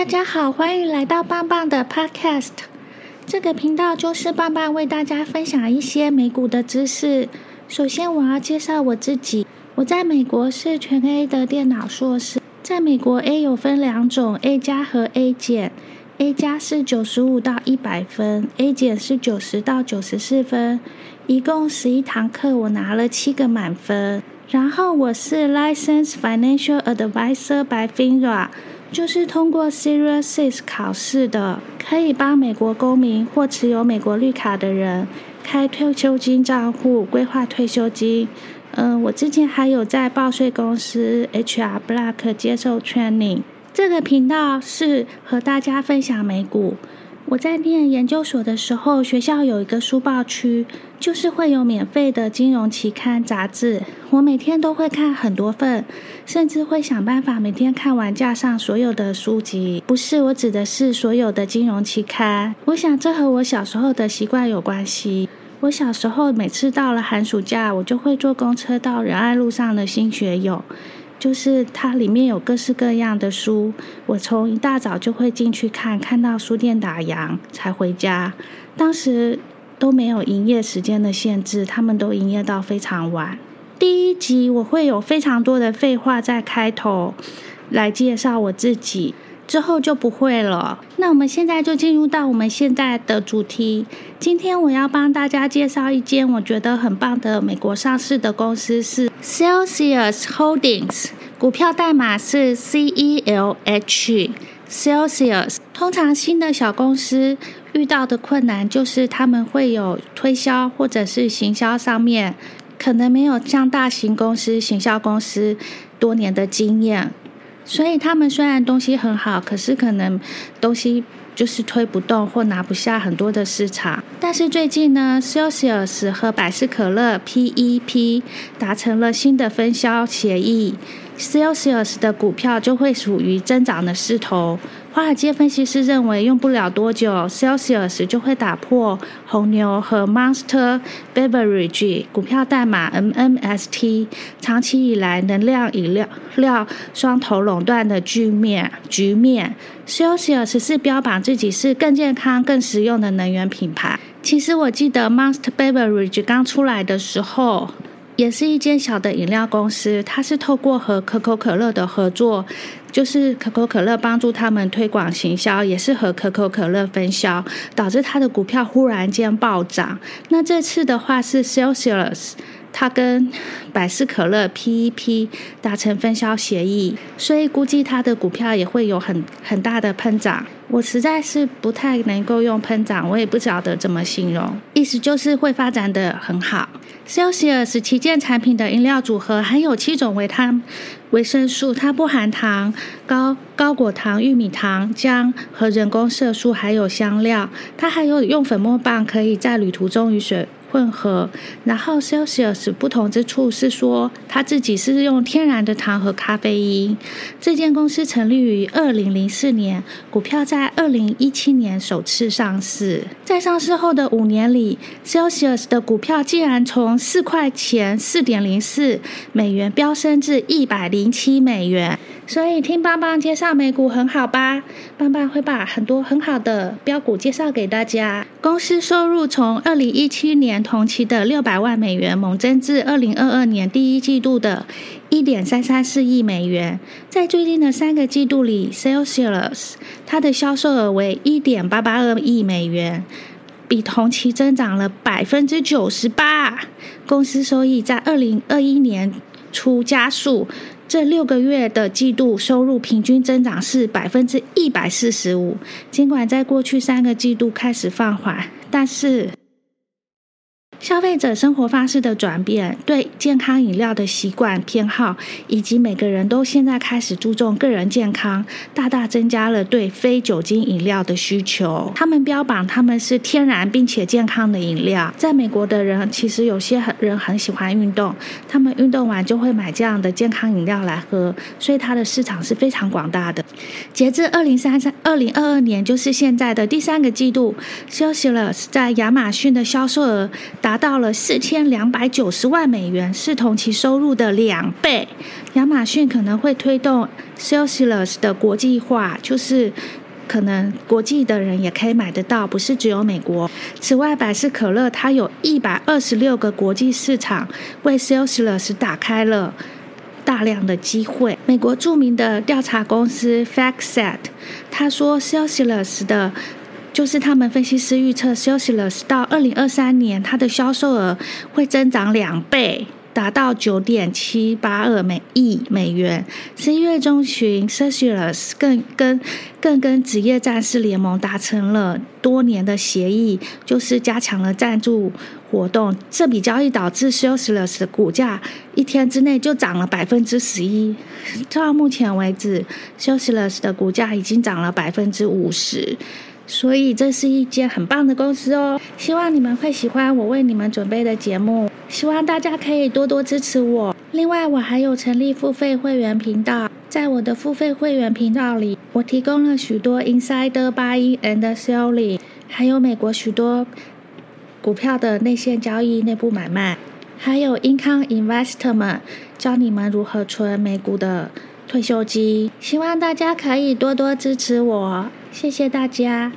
大家好，欢迎来到棒棒的 Podcast。这个频道就是棒棒为大家分享一些美股的知识。首先，我要介绍我自己。我在美国是全 A 的电脑硕士。在美国，A 有分两种，A 加和 A 减。A 加是九十五到一百分，A 减是九十到九十四分。一共十一堂课，我拿了七个满分。然后我是 Licensed Financial Advisor by FINRA，就是通过 Series Six 考试的，可以帮美国公民或持有美国绿卡的人开退休金账户、规划退休金。嗯，我之前还有在报税公司 HR Black 接受 training。这个频道是和大家分享美股。我在念研究所的时候，学校有一个书报区，就是会有免费的金融期刊杂志。我每天都会看很多份，甚至会想办法每天看完架上所有的书籍。不是，我指的是所有的金融期刊。我想这和我小时候的习惯有关系。我小时候每次到了寒暑假，我就会坐公车到仁爱路上的新学友。就是它里面有各式各样的书，我从一大早就会进去看，看到书店打烊才回家。当时都没有营业时间的限制，他们都营业到非常晚。第一集我会有非常多的废话在开头来介绍我自己。之后就不会了。那我们现在就进入到我们现在的主题。今天我要帮大家介绍一间我觉得很棒的美国上市的公司，是 Celsius Holdings，股票代码是 C E L H。Celsius 通常新的小公司遇到的困难就是他们会有推销或者是行销上面可能没有像大型公司行销公司多年的经验。所以他们虽然东西很好，可是可能东西就是推不动或拿不下很多的市场。但是最近呢，Celsius 和百事可乐 （PEP） 达成了新的分销协议，Celsius 的股票就会属于增长的势头。华尔街分析师认为，用不了多久，Celsius 就会打破红牛和 Monster Beverage 股票代码 MMST 长期以来能量饮料料双头垄断的局面。局面，Celsius 是标榜自己是更健康、更实用的能源品牌。其实我记得 Monster Beverage 刚出来的时候，也是一间小的饮料公司，它是透过和可口可乐的合作。就是可口可乐帮助他们推广行销，也是和可口可乐分销，导致它的股票忽然间暴涨。那这次的话是 Celsius，它跟百事可乐 PEP 达成分销协议，所以估计它的股票也会有很很大的喷涨。我实在是不太能够用喷涨，我也不晓得怎么形容，意思就是会发展的很好。Celsius 旗舰产品的饮料组合含有七种维他维生素，它不含糖、高高果糖、玉米糖浆和人工色素，还有香料。它还有用粉末棒，可以在旅途中与水。混合，然后 Celsius 不同之处是说，他自己是用天然的糖和咖啡因。这间公司成立于二零零四年，股票在在二零一七年首次上市。在上市后的五年里，Celsius 的股票竟然从四块钱四点零四美元飙升至一百零七美元。所以听棒棒介绍美股很好吧？棒棒会把很多很好的标股介绍给大家。公司收入从二零一七年同期的六百万美元猛增至二零二二年第一季度的一点三三四亿美元。在最近的三个季度里，Celsius 它的销售额为一点八八二亿美元，比同期增长了百分之九十八。公司收益在二零二一年初加速。这六个月的季度收入平均增长是百分之一百四十五，尽管在过去三个季度开始放缓，但是。消费者生活方式的转变、对健康饮料的习惯偏好，以及每个人都现在开始注重个人健康，大大增加了对非酒精饮料的需求。他们标榜他们是天然并且健康的饮料。在美国的人其实有些人很喜欢运动，他们运动完就会买这样的健康饮料来喝，所以它的市场是非常广大的。截至二零三三二零二二年，就是现在的第三个季度，休息了在亚马逊的销售额达。到了四千两百九十万美元，是同期收入的两倍。亚马逊可能会推动 Salesforce 的国际化，就是可能国际的人也可以买得到，不是只有美国。此外，百事可乐它有一百二十六个国际市场，为 Salesforce 打开了大量的机会。美国著名的调查公司 FactSet 他说，Salesforce 的就是他们分析师预测，Salesforce 到二零二三年它的销售额会增长两倍。达到九点七八二美亿美元。十一月中旬 s e s u l s 更跟更跟职业战士联盟达成了多年的协议，就是加强了赞助活动。这笔交易导致 s e s u l s 的股价一天之内就涨了百分之十一。到目前为止 s e s u l s 的股价已经涨了百分之五十。所以这是一间很棒的公司哦，希望你们会喜欢我为你们准备的节目，希望大家可以多多支持我。另外，我还有成立付费会员频道，在我的付费会员频道里，我提供了许多 insider buying and selling，还有美国许多股票的内线交易、内部买卖，还有 income investment，教你们如何存美股的退休金。希望大家可以多多支持我。谢谢大家。